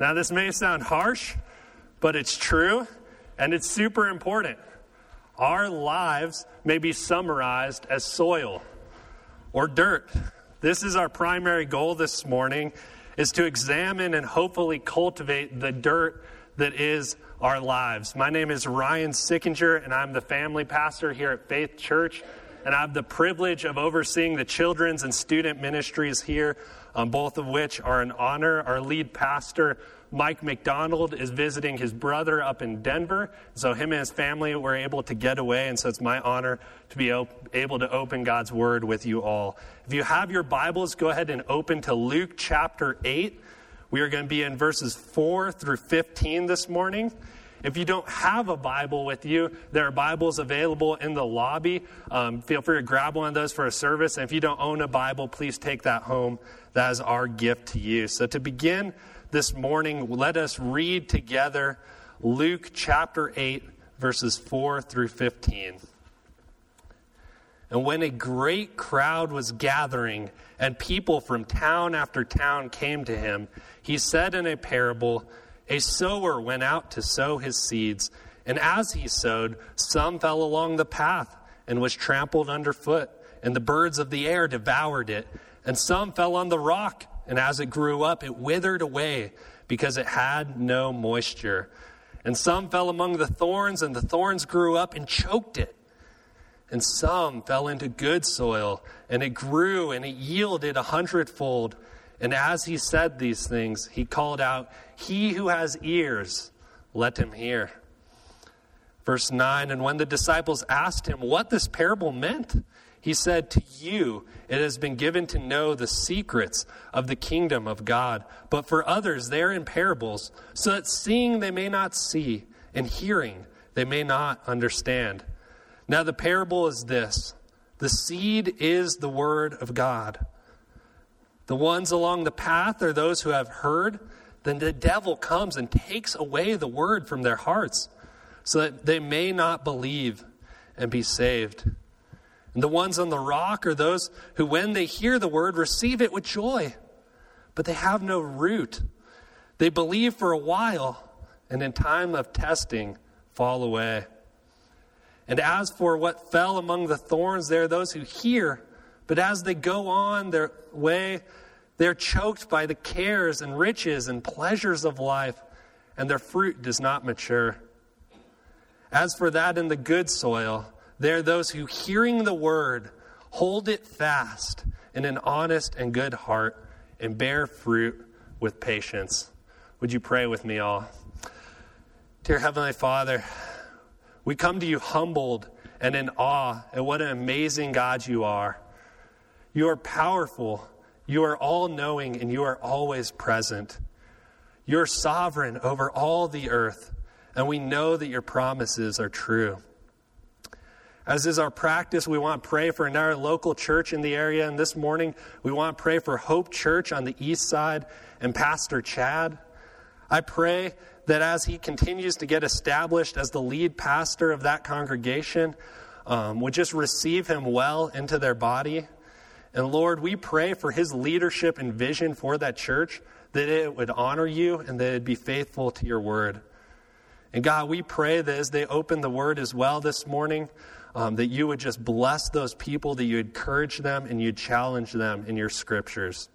Now, this may sound harsh, but it's true, and it's super important. Our lives may be summarized as soil or dirt. This is our primary goal this morning is to examine and hopefully cultivate the dirt that is our lives. My name is Ryan Sickinger, and I'm the family pastor here at Faith Church. And I have the privilege of overseeing the children's and student ministries here, um, both of which are an honor. Our lead pastor, Mike McDonald, is visiting his brother up in Denver. So, him and his family were able to get away, and so it's my honor to be op- able to open God's Word with you all. If you have your Bibles, go ahead and open to Luke chapter 8. We are going to be in verses 4 through 15 this morning. If you don't have a Bible with you, there are Bibles available in the lobby. Um, feel free to grab one of those for a service. And if you don't own a Bible, please take that home. That is our gift to you. So, to begin this morning, let us read together Luke chapter 8, verses 4 through 15. And when a great crowd was gathering, and people from town after town came to him, he said in a parable, A sower went out to sow his seeds, and as he sowed, some fell along the path and was trampled underfoot, and the birds of the air devoured it. And some fell on the rock, and as it grew up, it withered away because it had no moisture. And some fell among the thorns, and the thorns grew up and choked it. And some fell into good soil, and it grew and it yielded a hundredfold. And as he said these things, he called out, He who has ears, let him hear. Verse 9 And when the disciples asked him what this parable meant, he said, To you it has been given to know the secrets of the kingdom of God, but for others they are in parables, so that seeing they may not see, and hearing they may not understand. Now, the parable is this the seed is the word of God. The ones along the path are those who have heard. Then the devil comes and takes away the word from their hearts so that they may not believe and be saved. And the ones on the rock are those who, when they hear the word, receive it with joy, but they have no root. They believe for a while, and in time of testing, fall away. And as for what fell among the thorns, there are those who hear, but as they go on their way, they're choked by the cares and riches and pleasures of life, and their fruit does not mature. As for that in the good soil, there are those who, hearing the word, hold it fast in an honest and good heart and bear fruit with patience. Would you pray with me all? Dear Heavenly Father, we come to you humbled and in awe at what an amazing God you are. You are powerful, you are all knowing, and you are always present. You're sovereign over all the earth, and we know that your promises are true. As is our practice, we want to pray for our local church in the area. And this morning, we want to pray for Hope Church on the east side and Pastor Chad. I pray that as he continues to get established as the lead pastor of that congregation, um, would just receive him well into their body. And Lord, we pray for his leadership and vision for that church, that it would honor you and that it would be faithful to your word. And God, we pray that as they open the word as well this morning, um, that you would just bless those people, that you encourage them, and you challenge them in your scriptures.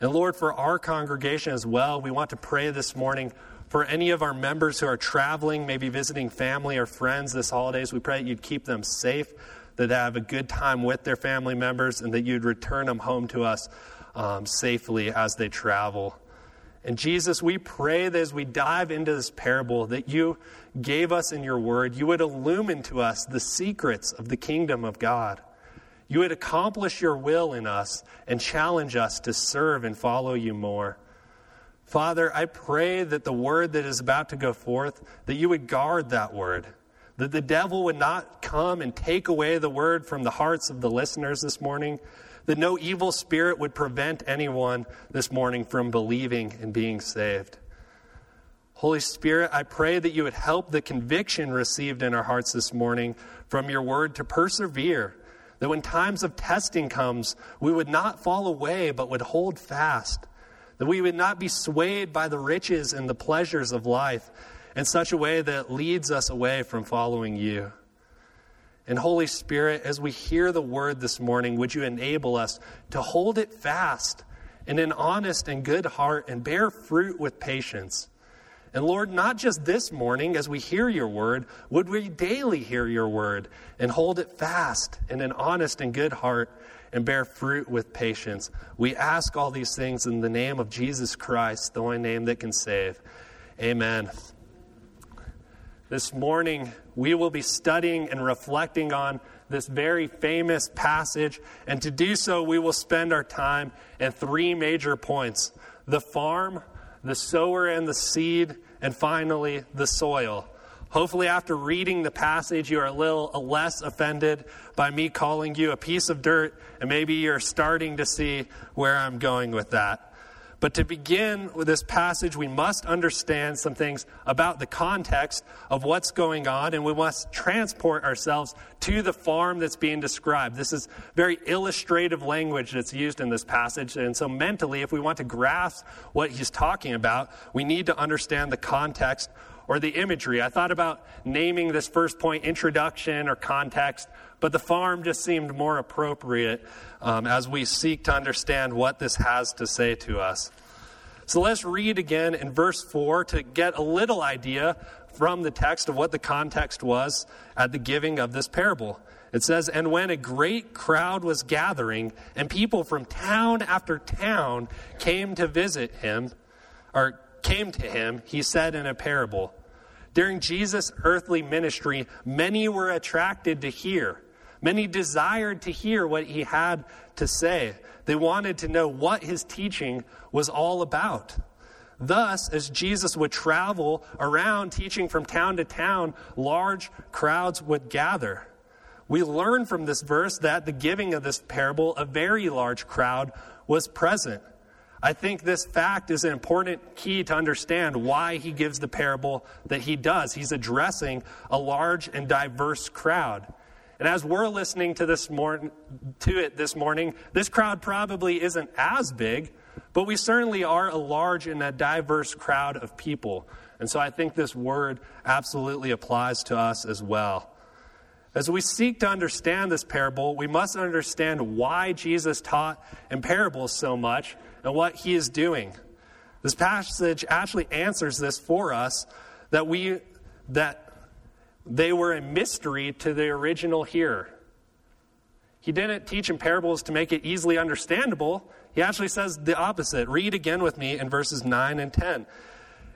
And Lord, for our congregation as well, we want to pray this morning for any of our members who are traveling, maybe visiting family or friends this holidays. We pray that you'd keep them safe, that they have a good time with their family members, and that you'd return them home to us um, safely as they travel. And Jesus, we pray that as we dive into this parable, that you gave us in your word, you would illumine to us the secrets of the kingdom of God. You would accomplish your will in us and challenge us to serve and follow you more. Father, I pray that the word that is about to go forth, that you would guard that word, that the devil would not come and take away the word from the hearts of the listeners this morning, that no evil spirit would prevent anyone this morning from believing and being saved. Holy Spirit, I pray that you would help the conviction received in our hearts this morning from your word to persevere that when times of testing comes, we would not fall away, but would hold fast. that we would not be swayed by the riches and the pleasures of life in such a way that leads us away from following you. And Holy Spirit, as we hear the word this morning, would you enable us to hold it fast in an honest and good heart and bear fruit with patience? And Lord, not just this morning as we hear your word, would we daily hear your word and hold it fast in an honest and good heart and bear fruit with patience? We ask all these things in the name of Jesus Christ, the only name that can save. Amen. This morning, we will be studying and reflecting on this very famous passage. And to do so, we will spend our time in three major points the farm, the sower and the seed, and finally, the soil. Hopefully, after reading the passage, you are a little less offended by me calling you a piece of dirt, and maybe you're starting to see where I'm going with that. But to begin with this passage, we must understand some things about the context of what's going on, and we must transport ourselves to the farm that's being described. This is very illustrative language that's used in this passage. And so, mentally, if we want to grasp what he's talking about, we need to understand the context or the imagery. I thought about naming this first point introduction or context, but the farm just seemed more appropriate um, as we seek to understand what this has to say to us. So let's read again in verse 4 to get a little idea from the text of what the context was at the giving of this parable. It says, And when a great crowd was gathering, and people from town after town came to visit him, or came to him, he said in a parable. During Jesus' earthly ministry, many were attracted to hear Many desired to hear what he had to say. They wanted to know what his teaching was all about. Thus, as Jesus would travel around teaching from town to town, large crowds would gather. We learn from this verse that the giving of this parable, a very large crowd was present. I think this fact is an important key to understand why he gives the parable that he does. He's addressing a large and diverse crowd. And as we're listening to this morning, to it this morning, this crowd probably isn't as big, but we certainly are a large and a diverse crowd of people. And so I think this word absolutely applies to us as well. As we seek to understand this parable, we must understand why Jesus taught in parables so much and what he is doing. This passage actually answers this for us that we that they were a mystery to the original hearer. He didn't teach in parables to make it easily understandable. He actually says the opposite. Read again with me in verses 9 and 10.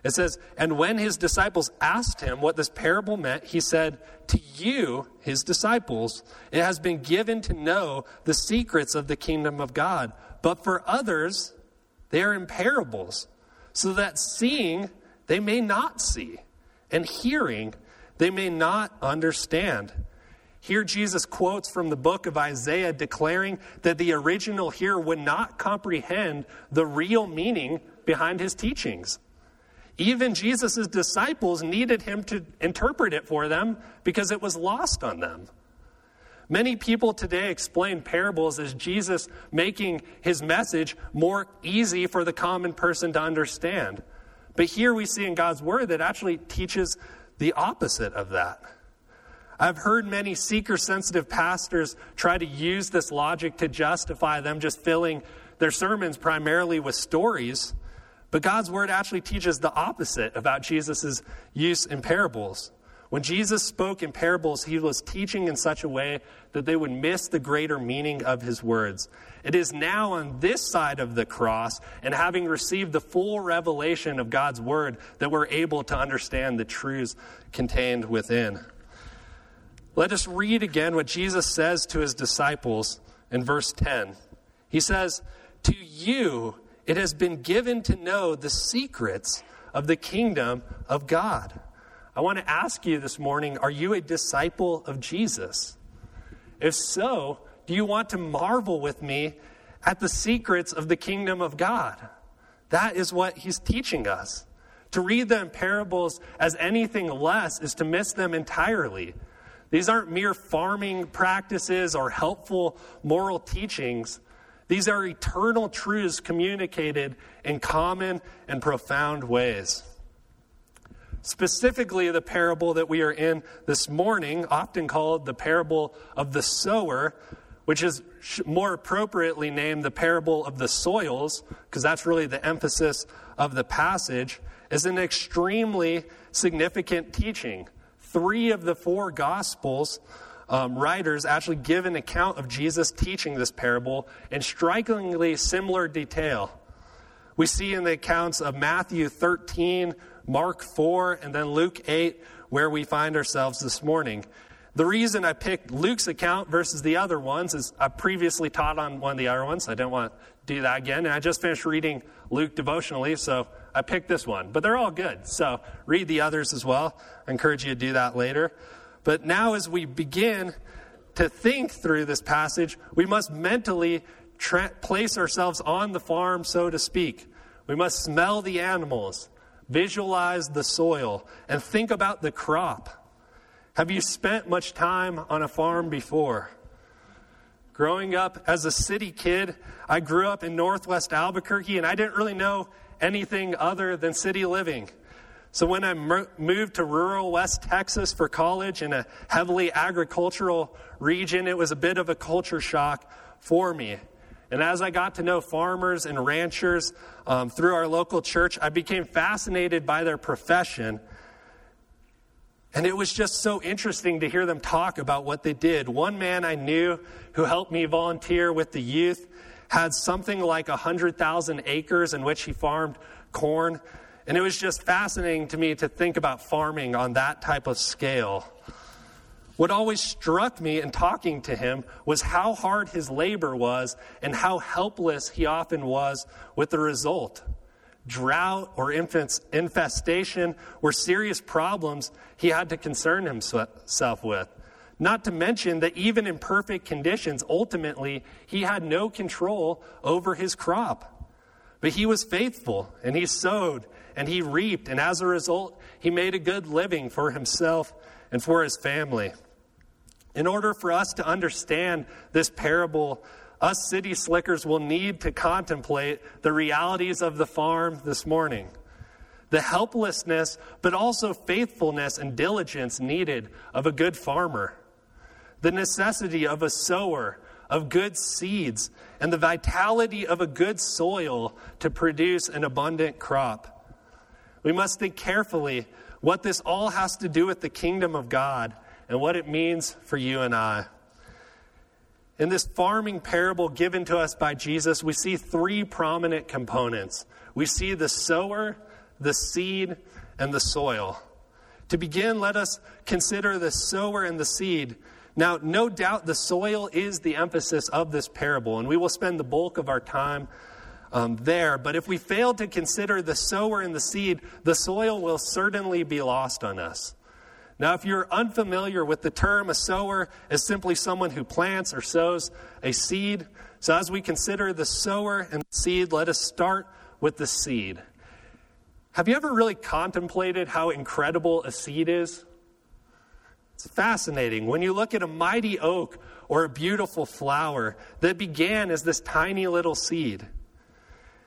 It says, And when his disciples asked him what this parable meant, he said, To you, his disciples, it has been given to know the secrets of the kingdom of God. But for others, they are in parables, so that seeing they may not see, and hearing they may not understand. Here, Jesus quotes from the book of Isaiah declaring that the original hearer would not comprehend the real meaning behind his teachings. Even Jesus' disciples needed him to interpret it for them because it was lost on them. Many people today explain parables as Jesus making his message more easy for the common person to understand. But here we see in God's word that actually teaches the opposite of that. I've heard many seeker sensitive pastors try to use this logic to justify them just filling their sermons primarily with stories, but God's word actually teaches the opposite about Jesus' use in parables. When Jesus spoke in parables, he was teaching in such a way that they would miss the greater meaning of his words. It is now on this side of the cross, and having received the full revelation of God's word, that we're able to understand the truths contained within. Let us read again what Jesus says to his disciples in verse 10. He says, To you it has been given to know the secrets of the kingdom of God. I want to ask you this morning are you a disciple of Jesus? If so, do you want to marvel with me at the secrets of the kingdom of God? That is what he's teaching us. To read them parables as anything less is to miss them entirely. These aren't mere farming practices or helpful moral teachings. These are eternal truths communicated in common and profound ways. Specifically, the parable that we are in this morning, often called the parable of the sower, which is more appropriately named the parable of the soils, because that's really the emphasis of the passage, is an extremely significant teaching. Three of the four gospels um, writers actually give an account of Jesus teaching this parable in strikingly similar detail. We see in the accounts of Matthew 13, Mark 4, and then Luke 8, where we find ourselves this morning. The reason I picked Luke's account versus the other ones is I previously taught on one of the other ones. I didn't want to do that again. And I just finished reading Luke devotionally, so I picked this one. But they're all good. So read the others as well. I encourage you to do that later. But now, as we begin to think through this passage, we must mentally tra- place ourselves on the farm, so to speak. We must smell the animals, visualize the soil, and think about the crop. Have you spent much time on a farm before? Growing up as a city kid, I grew up in northwest Albuquerque and I didn't really know anything other than city living. So when I moved to rural West Texas for college in a heavily agricultural region, it was a bit of a culture shock for me. And as I got to know farmers and ranchers um, through our local church, I became fascinated by their profession and it was just so interesting to hear them talk about what they did. One man I knew who helped me volunteer with the youth had something like 100,000 acres in which he farmed corn. And it was just fascinating to me to think about farming on that type of scale. What always struck me in talking to him was how hard his labor was and how helpless he often was with the result drought or infestation were serious problems he had to concern himself with. Not to mention that even in perfect conditions, ultimately, he had no control over his crop. But he was faithful, and he sowed, and he reaped, and as a result, he made a good living for himself and for his family. In order for us to understand this parable us city slickers will need to contemplate the realities of the farm this morning. The helplessness, but also faithfulness and diligence needed of a good farmer. The necessity of a sower, of good seeds, and the vitality of a good soil to produce an abundant crop. We must think carefully what this all has to do with the kingdom of God and what it means for you and I. In this farming parable given to us by Jesus, we see three prominent components. We see the sower, the seed, and the soil. To begin, let us consider the sower and the seed. Now, no doubt the soil is the emphasis of this parable, and we will spend the bulk of our time um, there. But if we fail to consider the sower and the seed, the soil will certainly be lost on us. Now, if you're unfamiliar with the term, a sower is simply someone who plants or sows a seed. So, as we consider the sower and the seed, let us start with the seed. Have you ever really contemplated how incredible a seed is? It's fascinating. When you look at a mighty oak or a beautiful flower that began as this tiny little seed,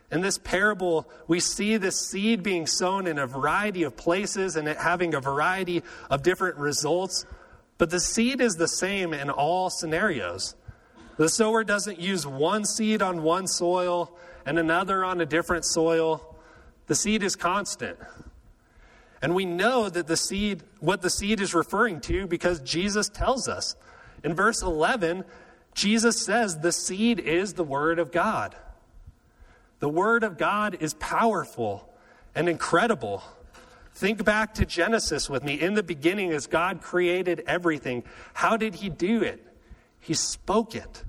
in this parable, we see this seed being sown in a variety of places and it having a variety of different results. But the seed is the same in all scenarios. The sower doesn't use one seed on one soil and another on a different soil. The seed is constant. And we know that the seed, what the seed is referring to, because Jesus tells us. In verse 11, Jesus says the seed is the Word of God. The Word of God is powerful and incredible. Think back to Genesis with me. In the beginning, as God created everything, how did He do it? He spoke it.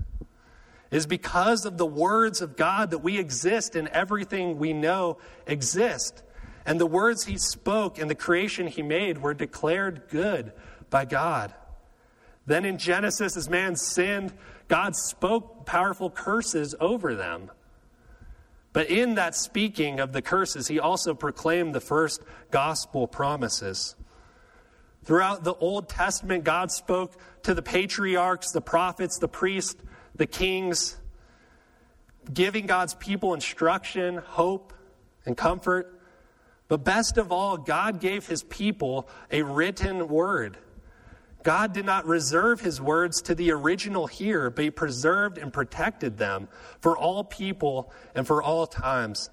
It is because of the words of God that we exist and everything we know exist. And the words He spoke and the creation He made were declared good by God. Then in Genesis, as man sinned, God spoke powerful curses over them. But in that speaking of the curses, he also proclaimed the first gospel promises. Throughout the Old Testament, God spoke to the patriarchs, the prophets, the priests, the kings. giving God's people instruction, hope, and comfort. But best of all, God gave his people a written word. God did not reserve his words to the original hearer, but he preserved and protected them for all people and for all times.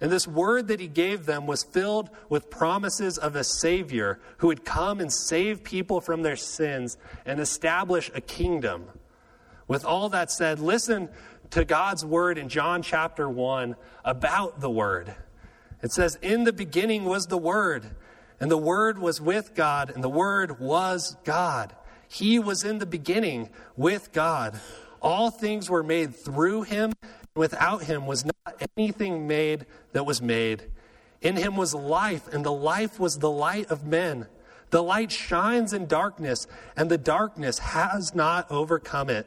And this word that he gave them was filled with promises of a Savior who would come and save people from their sins and establish a kingdom. With all that said, listen to God's word in John chapter 1 about the word. It says, In the beginning was the word, and the word was with God, and the word was God. He was in the beginning with God. All things were made through him. And without him was not anything made that was made. In him was life, and the life was the light of men. The light shines in darkness, and the darkness has not overcome it.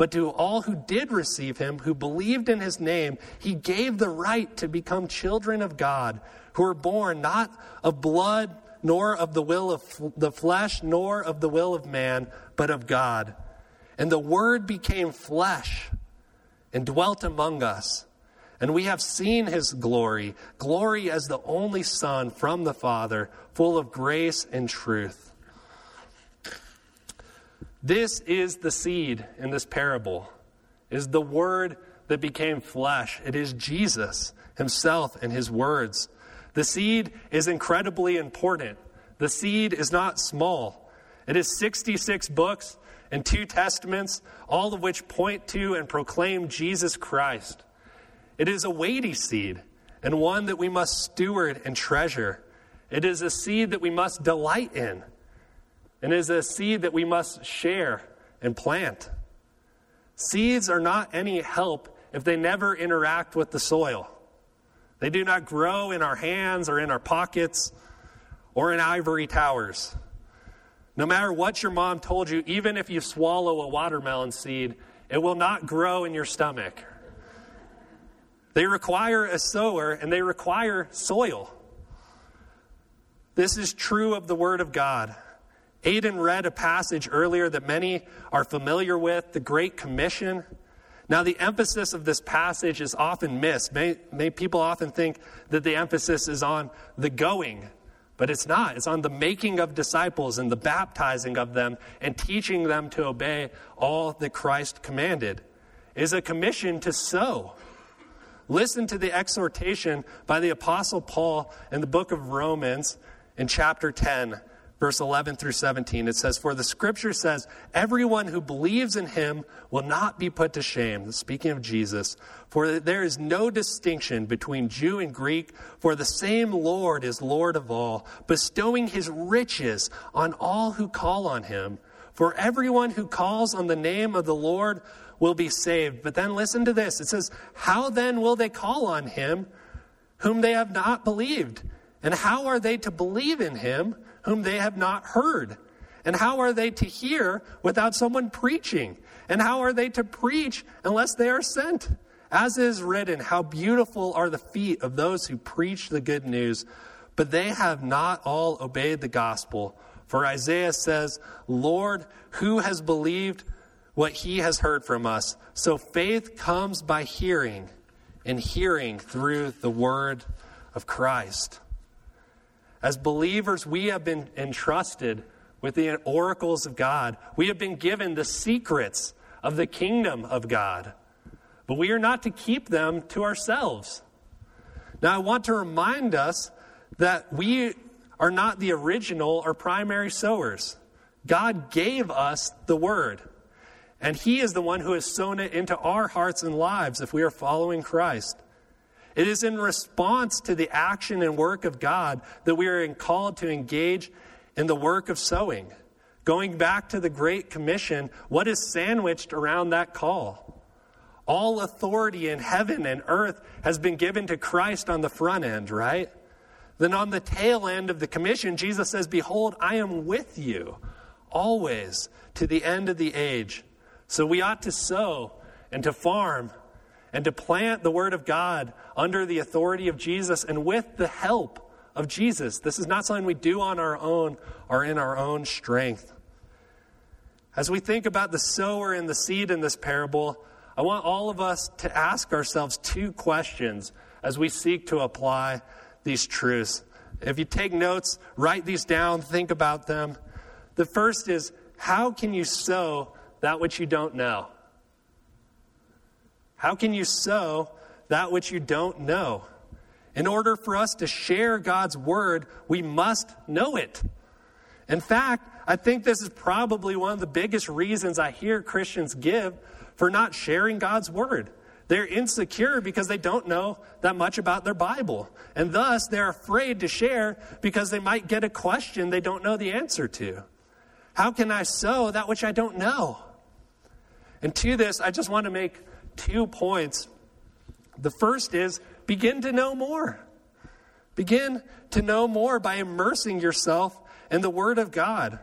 But to all who did receive him, who believed in his name, he gave the right to become children of God, who were born not of blood, nor of the will of the flesh, nor of the will of man, but of God. And the Word became flesh and dwelt among us. And we have seen his glory, glory as the only Son from the Father, full of grace and truth. This is the seed in this parable. Is the word that became flesh. It is Jesus himself and his words. The seed is incredibly important. The seed is not small. It is 66 books and two testaments, all of which point to and proclaim Jesus Christ. It is a weighty seed and one that we must steward and treasure. It is a seed that we must delight in and is a seed that we must share and plant. Seeds are not any help if they never interact with the soil. They do not grow in our hands or in our pockets or in ivory towers. No matter what your mom told you, even if you swallow a watermelon seed, it will not grow in your stomach. They require a sower and they require soil. This is true of the Word of God. Aiden read a passage earlier that many are familiar with, the Great Commission. Now, the emphasis of this passage is often missed. May, may people often think that the emphasis is on the going, but it's not. It's on the making of disciples and the baptizing of them and teaching them to obey all that Christ commanded. It is a commission to sow. Listen to the exhortation by the Apostle Paul in the book of Romans in chapter 10 verse 11 through 17. It says, For the scripture says, Everyone who believes in him will not be put to shame. Speaking of Jesus, for there is no distinction between Jew and Greek, for the same Lord is Lord of all, bestowing his riches on all who call on him. For everyone who calls on the name of the Lord will be saved. But then listen to this. It says, How then will they call on him whom they have not believed? And how are they to believe in him? Whom they have not heard? And how are they to hear without someone preaching? And how are they to preach unless they are sent? As is written, how beautiful are the feet of those who preach the good news, but they have not all obeyed the gospel. For Isaiah says, Lord, who has believed what he has heard from us? So faith comes by hearing, and hearing through the word of Christ. As believers, we have been entrusted with the oracles of God. We have been given the secrets of the kingdom of God. But we are not to keep them to ourselves. Now, I want to remind us that we are not the original or primary sowers. God gave us the word, and He is the one who has sown it into our hearts and lives if we are following Christ. It is in response to the action and work of God that we are called to engage in the work of sowing. Going back to the Great Commission, what is sandwiched around that call? All authority in heaven and earth has been given to Christ on the front end, right? Then on the tail end of the commission, Jesus says, Behold, I am with you always to the end of the age. So we ought to sow and to farm and to plant the Word of God under the authority of Jesus and with the help of Jesus. This is not something we do on our own or in our own strength. As we think about the sower and the seed in this parable, I want all of us to ask ourselves two questions as we seek to apply these truths. If you take notes, write these down, think about them. The first is how can you sow that which you don't know? How can you sow that which you don't know? In order for us to share God's word, we must know it. In fact, I think this is probably one of the biggest reasons I hear Christians give for not sharing God's word. They're insecure because they don't know that much about their Bible. And thus, they're afraid to share because they might get a question they don't know the answer to. How can I sow that which I don't know? And to this, I just want to make two points. The first is begin to know more. Begin to know more by immersing yourself in the Word of God.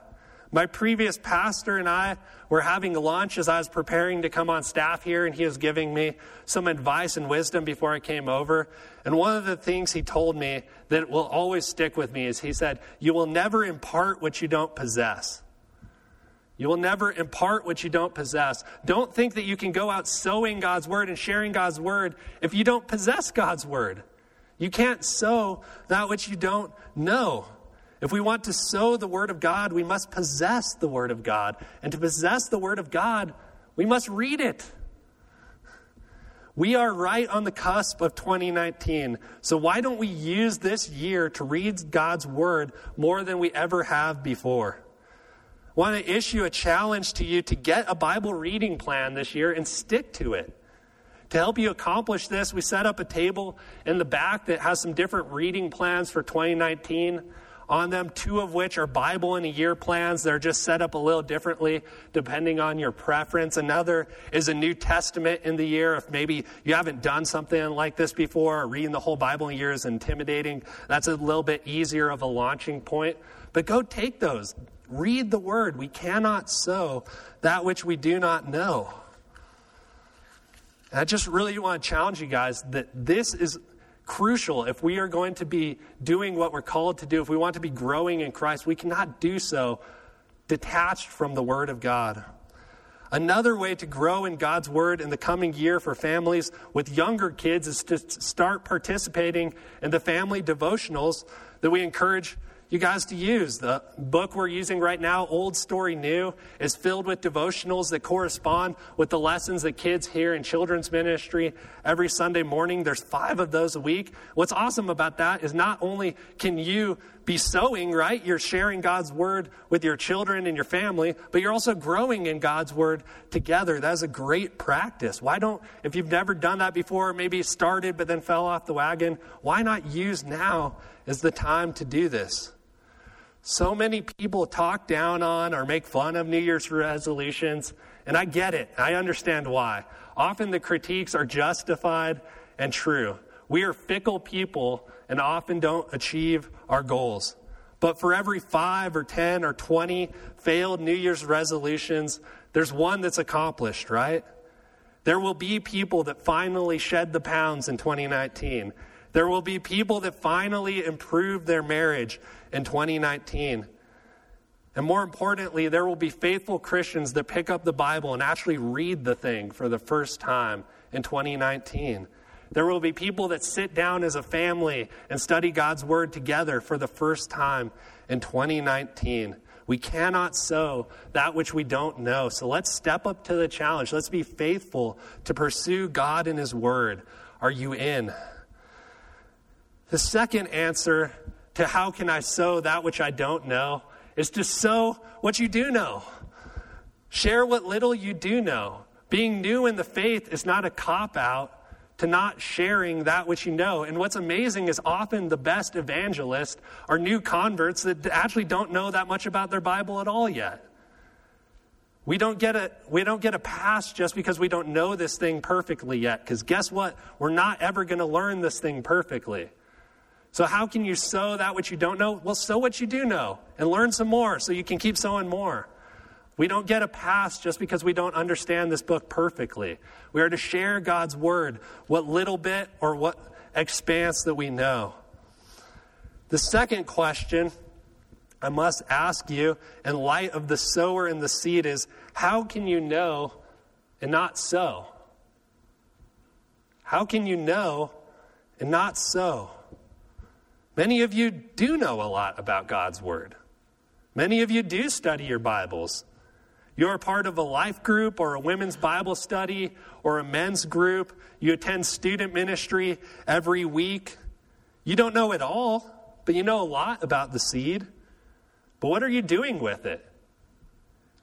My previous pastor and I were having lunch as I was preparing to come on staff here, and he was giving me some advice and wisdom before I came over. And one of the things he told me that will always stick with me is he said, You will never impart what you don't possess. You will never impart what you don't possess. Don't think that you can go out sowing God's word and sharing God's word if you don't possess God's word. You can't sow that which you don't know. If we want to sow the word of God, we must possess the word of God. And to possess the word of God, we must read it. We are right on the cusp of 2019. So why don't we use this year to read God's word more than we ever have before? Want to issue a challenge to you to get a Bible reading plan this year and stick to it. To help you accomplish this, we set up a table in the back that has some different reading plans for 2019 on them, two of which are Bible in a year plans. They're just set up a little differently depending on your preference. Another is a New Testament in the year. If maybe you haven't done something like this before, or reading the whole Bible in a year is intimidating, that's a little bit easier of a launching point. But go take those. Read the word. We cannot sow that which we do not know. And I just really want to challenge you guys that this is crucial if we are going to be doing what we're called to do, if we want to be growing in Christ, we cannot do so detached from the Word of God. Another way to grow in God's Word in the coming year for families with younger kids is to start participating in the family devotionals that we encourage you guys to use. The book we're using right now, Old Story New, is filled with devotionals that correspond with the lessons that kids hear in children's ministry every Sunday morning. There's five of those a week. What's awesome about that is not only can you be sowing, right? You're sharing God's word with your children and your family, but you're also growing in God's word together. That is a great practice. Why don't, if you've never done that before, maybe started but then fell off the wagon, why not use now as the time to do this? So many people talk down on or make fun of New Year's resolutions, and I get it. I understand why. Often the critiques are justified and true. We are fickle people and often don't achieve our goals. But for every five or 10 or 20 failed New Year's resolutions, there's one that's accomplished, right? There will be people that finally shed the pounds in 2019. There will be people that finally improve their marriage in 2019. And more importantly, there will be faithful Christians that pick up the Bible and actually read the thing for the first time in 2019. There will be people that sit down as a family and study God's Word together for the first time in 2019. We cannot sow that which we don't know. So let's step up to the challenge. Let's be faithful to pursue God and His Word. Are you in? The second answer to how can I sow that which I don't know is to sow what you do know. Share what little you do know. Being new in the faith is not a cop out to not sharing that which you know. And what's amazing is often the best evangelists are new converts that actually don't know that much about their Bible at all yet. We don't get a, we don't get a pass just because we don't know this thing perfectly yet. Because guess what? We're not ever going to learn this thing perfectly. So, how can you sow that which you don't know? Well, sow what you do know and learn some more so you can keep sowing more. We don't get a pass just because we don't understand this book perfectly. We are to share God's word, what little bit or what expanse that we know. The second question I must ask you, in light of the sower and the seed, is how can you know and not sow? How can you know and not sow? Many of you do know a lot about God's Word. Many of you do study your Bibles. You're part of a life group or a women's Bible study or a men's group. You attend student ministry every week. You don't know it all, but you know a lot about the seed. But what are you doing with it?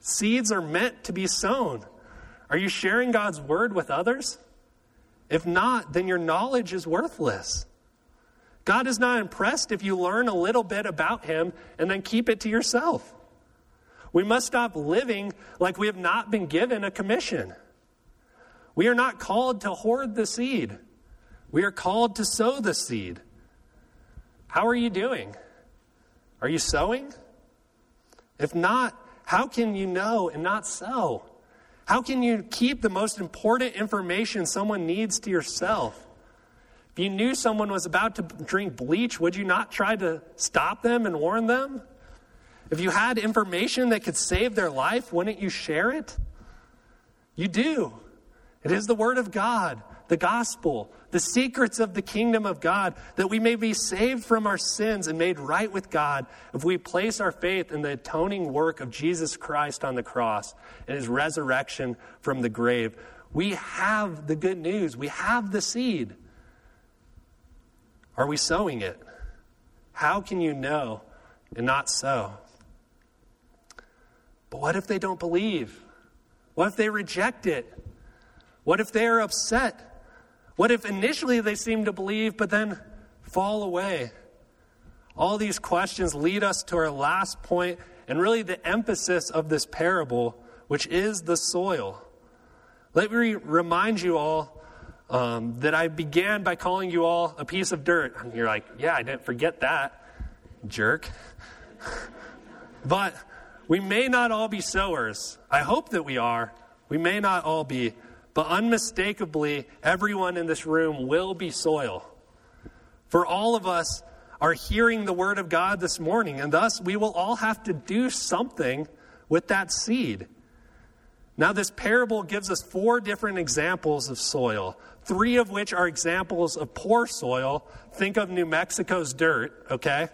Seeds are meant to be sown. Are you sharing God's word with others? If not, then your knowledge is worthless. God is not impressed if you learn a little bit about Him and then keep it to yourself. We must stop living like we have not been given a commission. We are not called to hoard the seed, we are called to sow the seed. How are you doing? Are you sowing? If not, how can you know and not sow? How can you keep the most important information someone needs to yourself? If you knew someone was about to drink bleach, would you not try to stop them and warn them? If you had information that could save their life, wouldn't you share it? You do. It is the Word of God the gospel, the secrets of the kingdom of God, that we may be saved from our sins and made right with God if we place our faith in the atoning work of Jesus Christ on the cross and his resurrection from the grave. We have the good news, we have the seed. Are we sowing it? How can you know and not sow? But what if they don't believe? What if they reject it? What if they are upset? What if initially they seem to believe, but then fall away? All these questions lead us to our last point and really the emphasis of this parable, which is the soil. Let me remind you all um, that I began by calling you all a piece of dirt. And you're like, yeah, I didn't forget that, jerk. but we may not all be sowers. I hope that we are. We may not all be. But unmistakably, everyone in this room will be soil. For all of us are hearing the word of God this morning, and thus we will all have to do something with that seed. Now, this parable gives us four different examples of soil, three of which are examples of poor soil. Think of New Mexico's dirt, okay?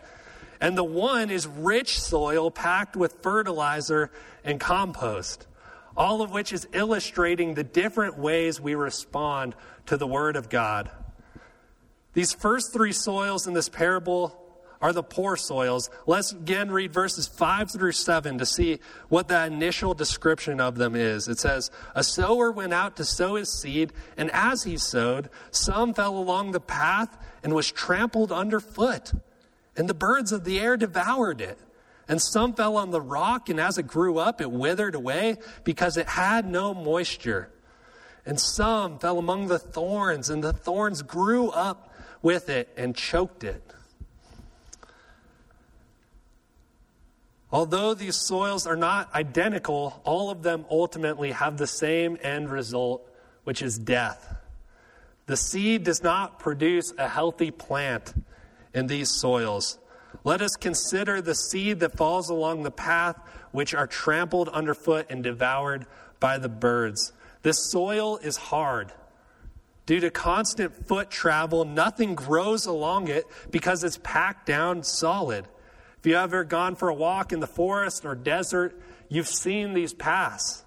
And the one is rich soil packed with fertilizer and compost all of which is illustrating the different ways we respond to the Word of God. These first three soils in this parable are the poor soils. Let's again read verses 5 through 7 to see what the initial description of them is. It says, A sower went out to sow his seed, and as he sowed, some fell along the path and was trampled underfoot, and the birds of the air devoured it. And some fell on the rock, and as it grew up, it withered away because it had no moisture. And some fell among the thorns, and the thorns grew up with it and choked it. Although these soils are not identical, all of them ultimately have the same end result, which is death. The seed does not produce a healthy plant in these soils. Let us consider the seed that falls along the path, which are trampled underfoot and devoured by the birds. This soil is hard. Due to constant foot travel, nothing grows along it because it's packed down solid. If you've ever gone for a walk in the forest or desert, you've seen these paths.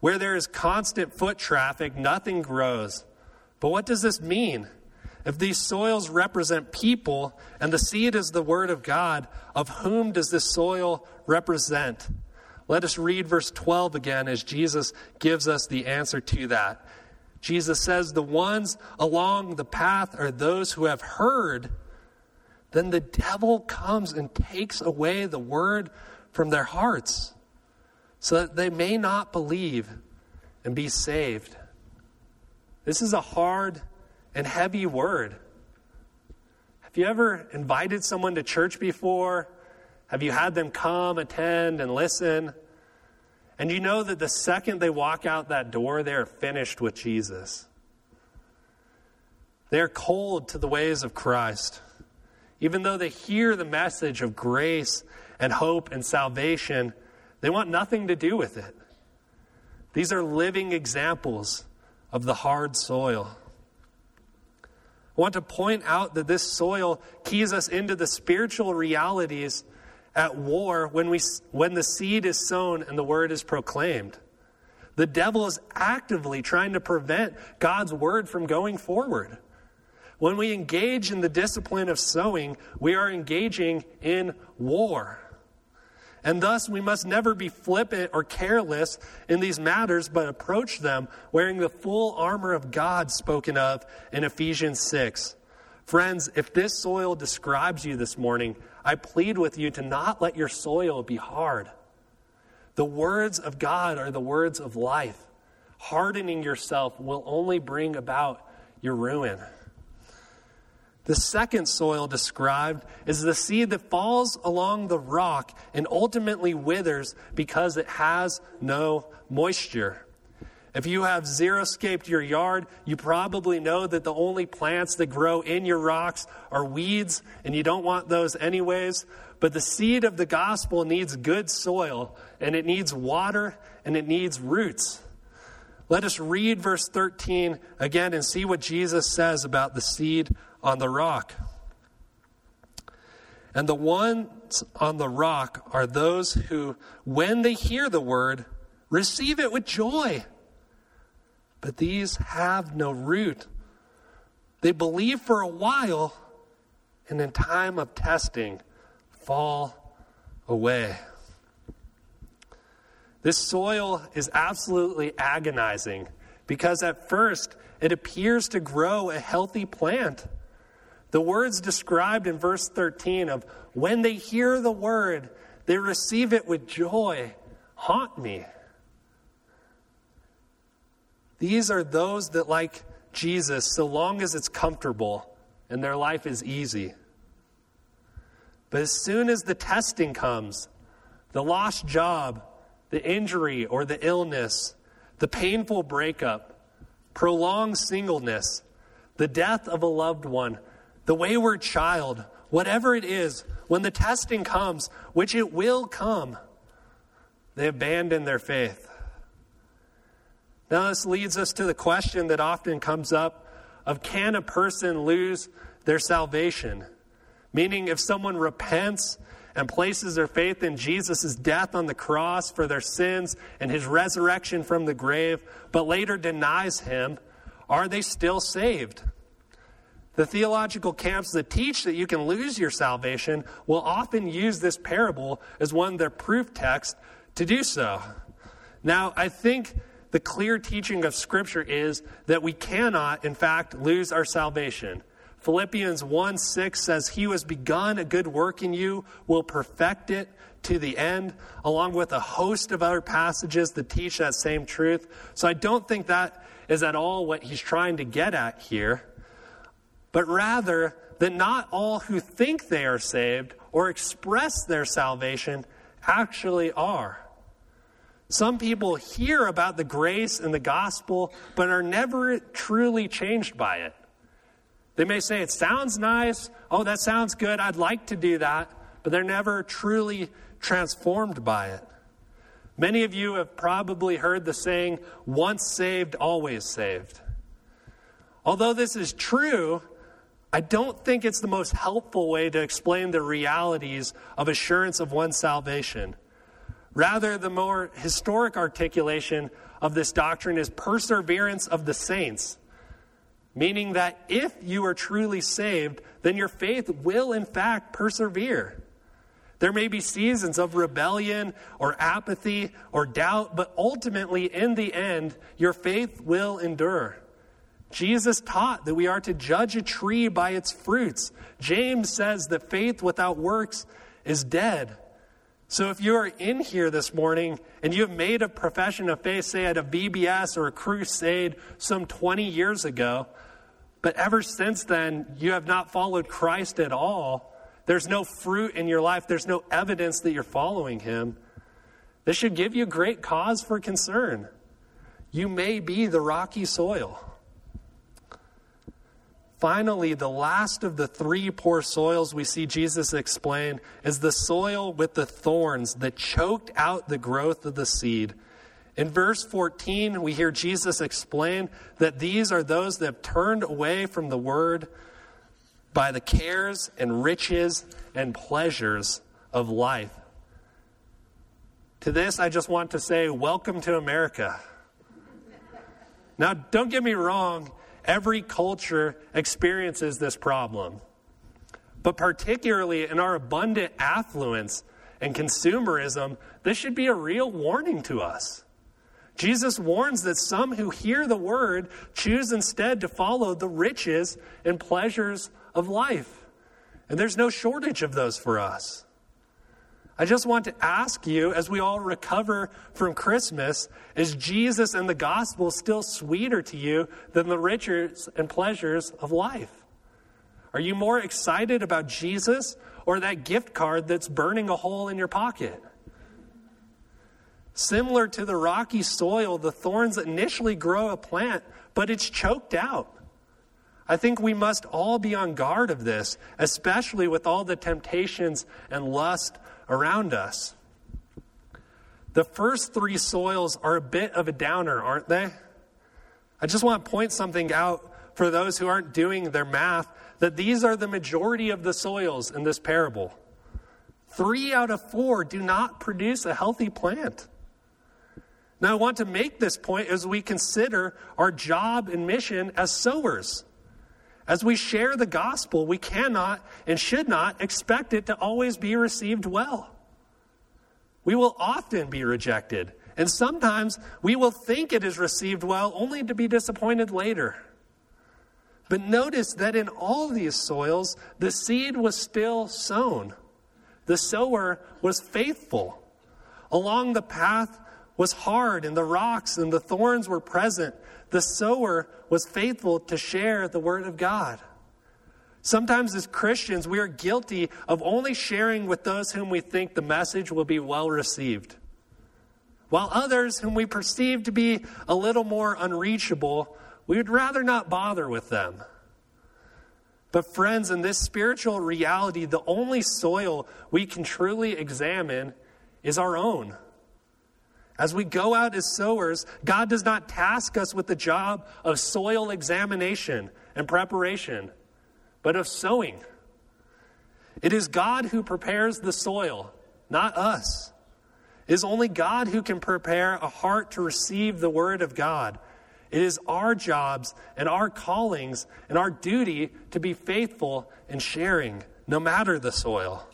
Where there is constant foot traffic, nothing grows. But what does this mean? If these soils represent people and the seed is the word of God, of whom does this soil represent? Let us read verse 12 again as Jesus gives us the answer to that. Jesus says, The ones along the path are those who have heard. Then the devil comes and takes away the word from their hearts so that they may not believe and be saved. This is a hard and heavy word. Have you ever invited someone to church before? Have you had them come, attend, and listen? And you know that the second they walk out that door, they are finished with Jesus. They are cold to the ways of Christ. Even though they hear the message of grace and hope and salvation, they want nothing to do with it. These are living examples of the hard soil. I want to point out that this soil keys us into the spiritual realities at war when, we, when the seed is sown and the word is proclaimed. The devil is actively trying to prevent God's word from going forward. When we engage in the discipline of sowing, we are engaging in war. And thus, we must never be flippant or careless in these matters, but approach them wearing the full armor of God spoken of in Ephesians 6. Friends, if this soil describes you this morning, I plead with you to not let your soil be hard. The words of God are the words of life. Hardening yourself will only bring about your ruin. The second soil described is the seed that falls along the rock and ultimately withers because it has no moisture. If you have xeriscaped your yard, you probably know that the only plants that grow in your rocks are weeds, and you don't want those anyways. But the seed of the gospel needs good soil, and it needs water, and it needs roots. Let us read verse 13 again and see what Jesus says about the seed on the rock. And the ones on the rock are those who, when they hear the word, receive it with joy but these have no root. They believe for a while, and in time of testing, fall away. This soil is absolutely agonizing because at first it appears to grow a healthy plant. The words described in verse 13 of when they hear the word, they receive it with joy, haunt me. These are those that like Jesus so long as it's comfortable and their life is easy. But as soon as the testing comes, the lost job, the injury or the illness, the painful breakup, prolonged singleness, the death of a loved one, the wayward child, whatever it is, when the testing comes, which it will come, they abandon their faith. Now, this leads us to the question that often comes up of can a person lose their salvation? Meaning, if someone repents and places their faith in Jesus' death on the cross for their sins and his resurrection from the grave, but later denies him, are they still saved? The theological camps that teach that you can lose your salvation will often use this parable as one of their proof texts to do so. Now, I think the clear teaching of Scripture is that we cannot, in fact, lose our salvation. Philippians 1 6 says, He who has begun a good work in you will perfect it to the end, along with a host of other passages that teach that same truth. So I don't think that is at all what he's trying to get at here, but rather that not all who think they are saved or express their salvation actually are. Some people hear about the grace and the gospel, but are never truly changed by it. They may say, It sounds nice. Oh, that sounds good. I'd like to do that. But they're never truly transformed by it. Many of you have probably heard the saying, once saved, always saved. Although this is true, I don't think it's the most helpful way to explain the realities of assurance of one's salvation. Rather, the more historic articulation of this doctrine is perseverance of the saints, meaning that if you are truly saved, then your faith will in fact persevere. There may be seasons of rebellion or apathy or doubt, but ultimately, in the end, your faith will endure. Jesus taught that we are to judge a tree by its fruits. James says that faith without works is dead. So if you are in here this morning and you have made a profession of faith, say at a VBS or a crusade some 20 years ago, but ever since then you have not followed Christ at all, there's no fruit in your life, there's no evidence that you're following Him, this should give you great cause for concern. You may be the rocky soil. Finally, the last of the three poor soils we see Jesus explain is the soil with the thorns that choked out the growth of the seed. In verse 14, we hear Jesus explain that these are those that have turned away from the word by the cares and riches and pleasures of life. To this, I just want to say, welcome to America. Now, don't get me wrong, Every culture experiences this problem. But particularly in our abundant affluence and consumerism, this should be a real warning to us. Jesus warns that some who hear the word choose instead to follow the riches and pleasures of life. And there's no shortage of those for us. I just want to ask you, as we all recover from Christmas, is Jesus and the gospel still sweeter to you than the riches and pleasures of life? Are you more excited about Jesus or that gift card that's burning a hole in your pocket? Similar to the rocky soil, the thorns initially grow a plant, but it's choked out. I think we must all be on guard of this, especially with all the temptations and lust around us. The first three soils are a bit of a downer, aren't they? I just want to point something out for those who aren't doing their math that these are the majority of the soils in this parable. Three out of four do not produce a healthy plant. Now, I want to make this point as we consider our job and mission as sowers. As we share the gospel, we cannot and should not expect it to always be received well. We will often be rejected, and sometimes we will think it is received well only to be disappointed later. But notice that in all these soils, the seed was still sown. The sower was faithful. Along the path was hard, and the rocks and the thorns were present, the sower was faithful to share the word of God. Sometimes, as Christians, we are guilty of only sharing with those whom we think the message will be well received, while others, whom we perceive to be a little more unreachable, we would rather not bother with them. But, friends, in this spiritual reality, the only soil we can truly examine is our own. As we go out as sowers, God does not task us with the job of soil examination and preparation, but of sowing. It is God who prepares the soil, not us. It is only God who can prepare a heart to receive the word of God. It is our jobs and our callings and our duty to be faithful in sharing, no matter the soil.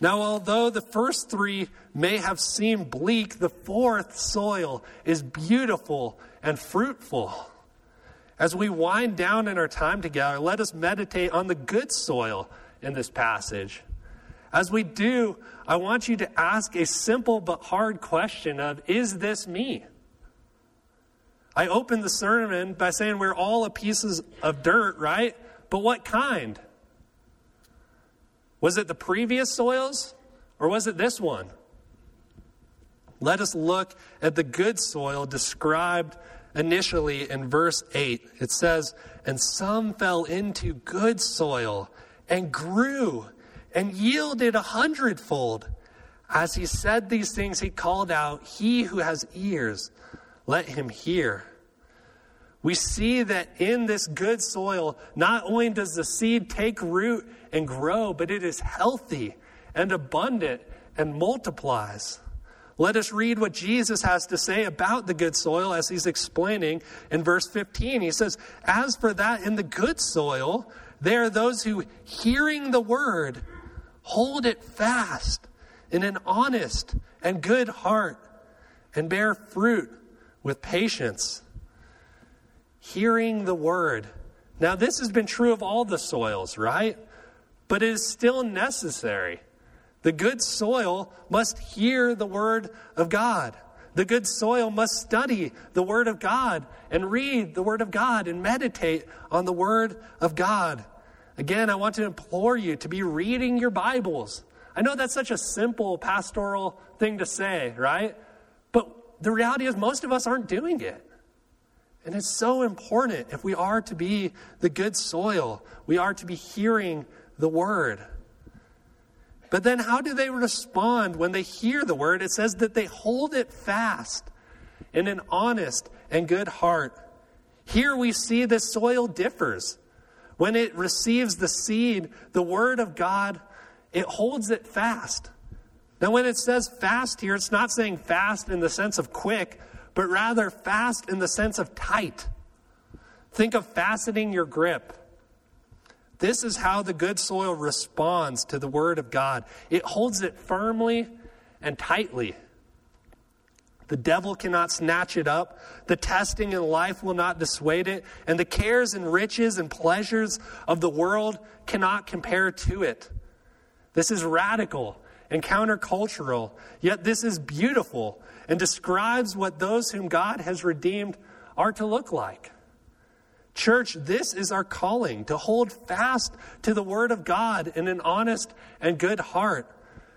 Now, although the first three may have seemed bleak, the fourth soil is beautiful and fruitful. As we wind down in our time together, let us meditate on the good soil in this passage. As we do, I want you to ask a simple but hard question of, is this me? I opened the sermon by saying we're all a pieces of dirt, right? But what kind? Was it the previous soils or was it this one? Let us look at the good soil described initially in verse 8. It says, And some fell into good soil and grew and yielded a hundredfold. As he said these things, he called out, He who has ears, let him hear. We see that in this good soil, not only does the seed take root and grow, but it is healthy and abundant and multiplies. Let us read what Jesus has to say about the good soil as he's explaining in verse 15. He says, As for that in the good soil, there are those who, hearing the word, hold it fast in an honest and good heart and bear fruit with patience. Hearing the word. Now, this has been true of all the soils, right? but it is still necessary. The good soil must hear the word of God. The good soil must study the word of God and read the word of God and meditate on the word of God. Again, I want to implore you to be reading your Bibles. I know that's such a simple pastoral thing to say, right? But the reality is, most of us aren't doing it. And it's so important if we are to be the good soil, we are to be hearing the word. But then, how do they respond when they hear the word? It says that they hold it fast in an honest and good heart. Here we see the soil differs. When it receives the seed, the word of God, it holds it fast. Now, when it says fast here, it's not saying fast in the sense of quick, but rather fast in the sense of tight. Think of fastening your grip. This is how the good soil responds to the word of God it holds it firmly and tightly. The devil cannot snatch it up. The testing in life will not dissuade it. And the cares and riches and pleasures of the world cannot compare to it. This is radical and countercultural, yet this is beautiful and describes what those whom God has redeemed are to look like. Church, this is our calling to hold fast to the Word of God in an honest and good heart,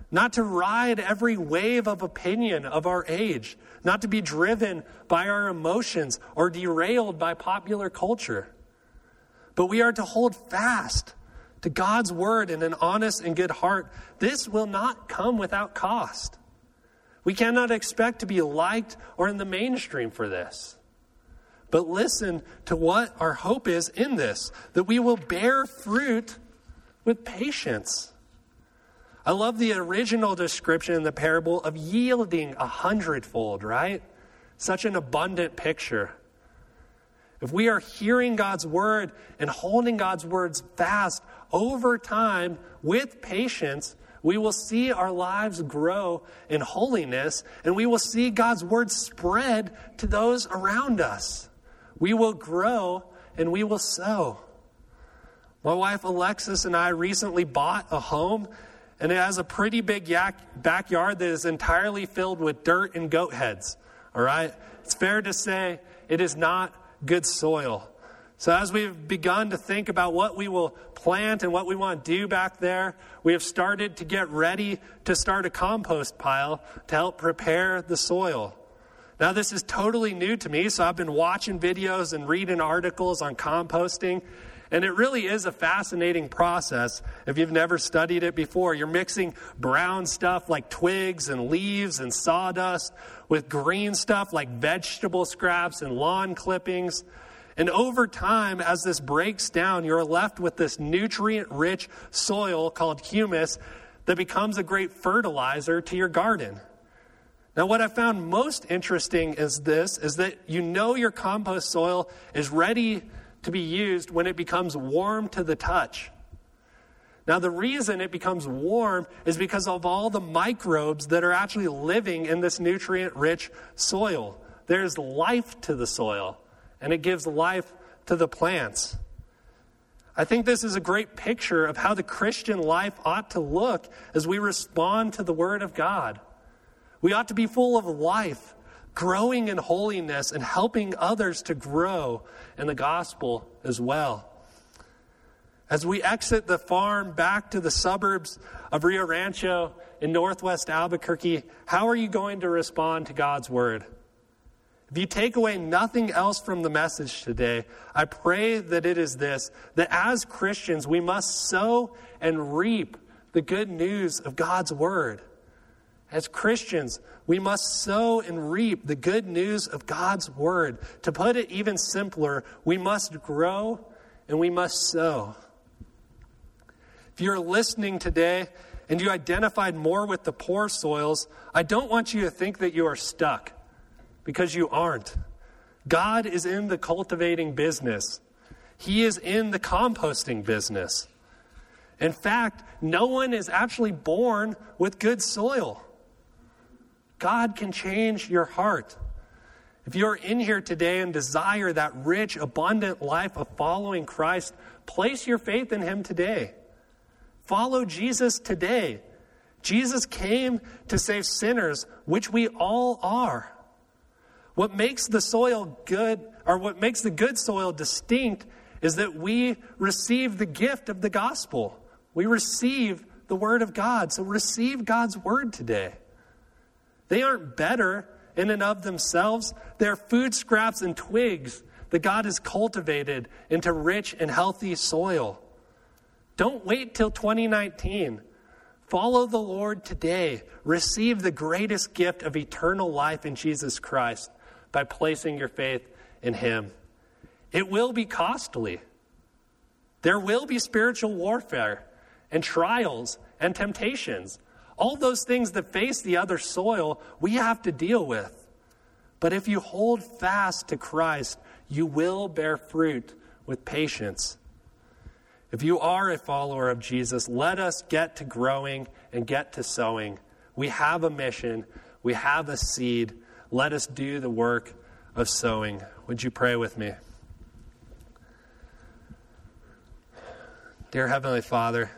not to ride every wave of opinion of our age, not to be driven by our emotions or derailed by popular culture. But we are to hold fast to God's Word in an honest and good heart. This will not come without cost. We cannot expect to be liked or in the mainstream for this. But listen to what our hope is in this that we will bear fruit with patience. I love the original description in the parable of yielding a hundredfold, right? Such an abundant picture. If we are hearing God's word and holding God's words fast over time with patience, we will see our lives grow in holiness and we will see God's word spread to those around us. We will grow and we will sow. My wife Alexis and I recently bought a home and it has a pretty big yak- backyard that is entirely filled with dirt and goat heads. All right? It's fair to say it is not good soil. So, as we've begun to think about what we will plant and what we want to do back there, we have started to get ready to start a compost pile to help prepare the soil. Now, this is totally new to me, so I've been watching videos and reading articles on composting. And it really is a fascinating process if you've never studied it before. You're mixing brown stuff like twigs and leaves and sawdust with green stuff like vegetable scraps and lawn clippings. And over time, as this breaks down, you're left with this nutrient rich soil called humus that becomes a great fertilizer to your garden. Now, what I found most interesting is this is that you know your compost soil is ready to be used when it becomes warm to the touch. Now, the reason it becomes warm is because of all the microbes that are actually living in this nutrient rich soil. There's life to the soil and it gives life to the plants. I think this is a great picture of how the Christian life ought to look as we respond to the Word of God. We ought to be full of life, growing in holiness, and helping others to grow in the gospel as well. As we exit the farm back to the suburbs of Rio Rancho in northwest Albuquerque, how are you going to respond to God's Word? If you take away nothing else from the message today, I pray that it is this that as Christians, we must sow and reap the good news of God's Word. As Christians, we must sow and reap the good news of God's Word. To put it even simpler, we must grow and we must sow. If you're listening today and you identified more with the poor soils, I don't want you to think that you are stuck because you aren't. God is in the cultivating business, He is in the composting business. In fact, no one is actually born with good soil. God can change your heart. If you're in here today and desire that rich, abundant life of following Christ, place your faith in Him today. Follow Jesus today. Jesus came to save sinners, which we all are. What makes the soil good, or what makes the good soil distinct, is that we receive the gift of the gospel. We receive the word of God. So receive God's word today. They aren't better in and of themselves, they're food scraps and twigs that God has cultivated into rich and healthy soil. Don't wait till 2019. Follow the Lord today. Receive the greatest gift of eternal life in Jesus Christ by placing your faith in Him. It will be costly. There will be spiritual warfare and trials and temptations. All those things that face the other soil, we have to deal with. But if you hold fast to Christ, you will bear fruit with patience. If you are a follower of Jesus, let us get to growing and get to sowing. We have a mission, we have a seed. Let us do the work of sowing. Would you pray with me? Dear Heavenly Father,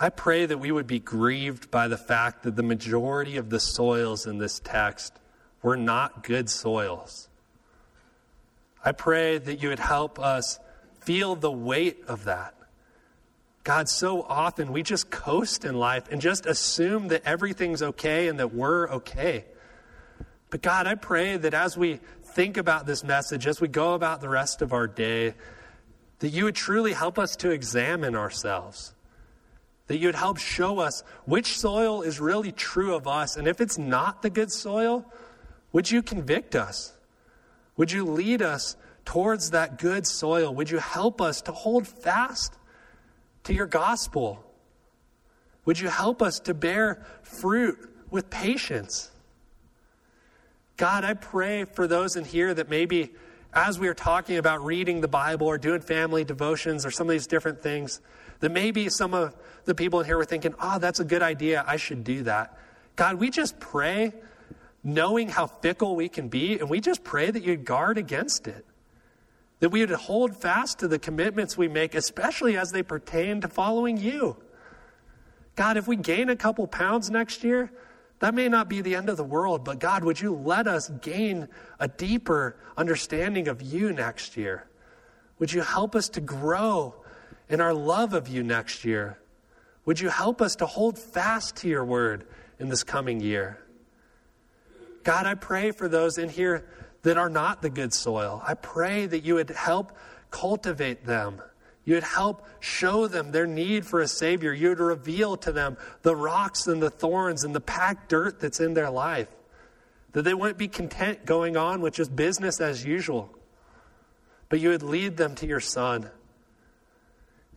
I pray that we would be grieved by the fact that the majority of the soils in this text were not good soils. I pray that you would help us feel the weight of that. God, so often we just coast in life and just assume that everything's okay and that we're okay. But God, I pray that as we think about this message, as we go about the rest of our day, that you would truly help us to examine ourselves that you'd help show us which soil is really true of us. And if it's not the good soil, would you convict us? Would you lead us towards that good soil? Would you help us to hold fast to your gospel? Would you help us to bear fruit with patience? God, I pray for those in here that maybe as we are talking about reading the Bible or doing family devotions or some of these different things, that maybe some of the people in here were thinking, oh, that's a good idea. I should do that. God, we just pray knowing how fickle we can be, and we just pray that you'd guard against it. That we would hold fast to the commitments we make, especially as they pertain to following you. God, if we gain a couple pounds next year, that may not be the end of the world, but God, would you let us gain a deeper understanding of you next year? Would you help us to grow in our love of you next year. Would you help us to hold fast to your word in this coming year? God, I pray for those in here that are not the good soil. I pray that you would help cultivate them. You would help show them their need for a Savior. You would reveal to them the rocks and the thorns and the packed dirt that's in their life. That they wouldn't be content going on with just business as usual. But you would lead them to your Son.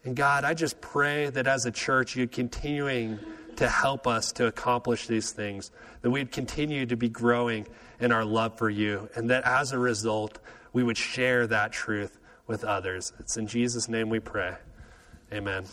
And God, I just pray that as a church, you're continuing to help us to accomplish these things, that we'd continue to be growing in our love for you, and that as a result, we would share that truth with others. It's in Jesus' name we pray. Amen.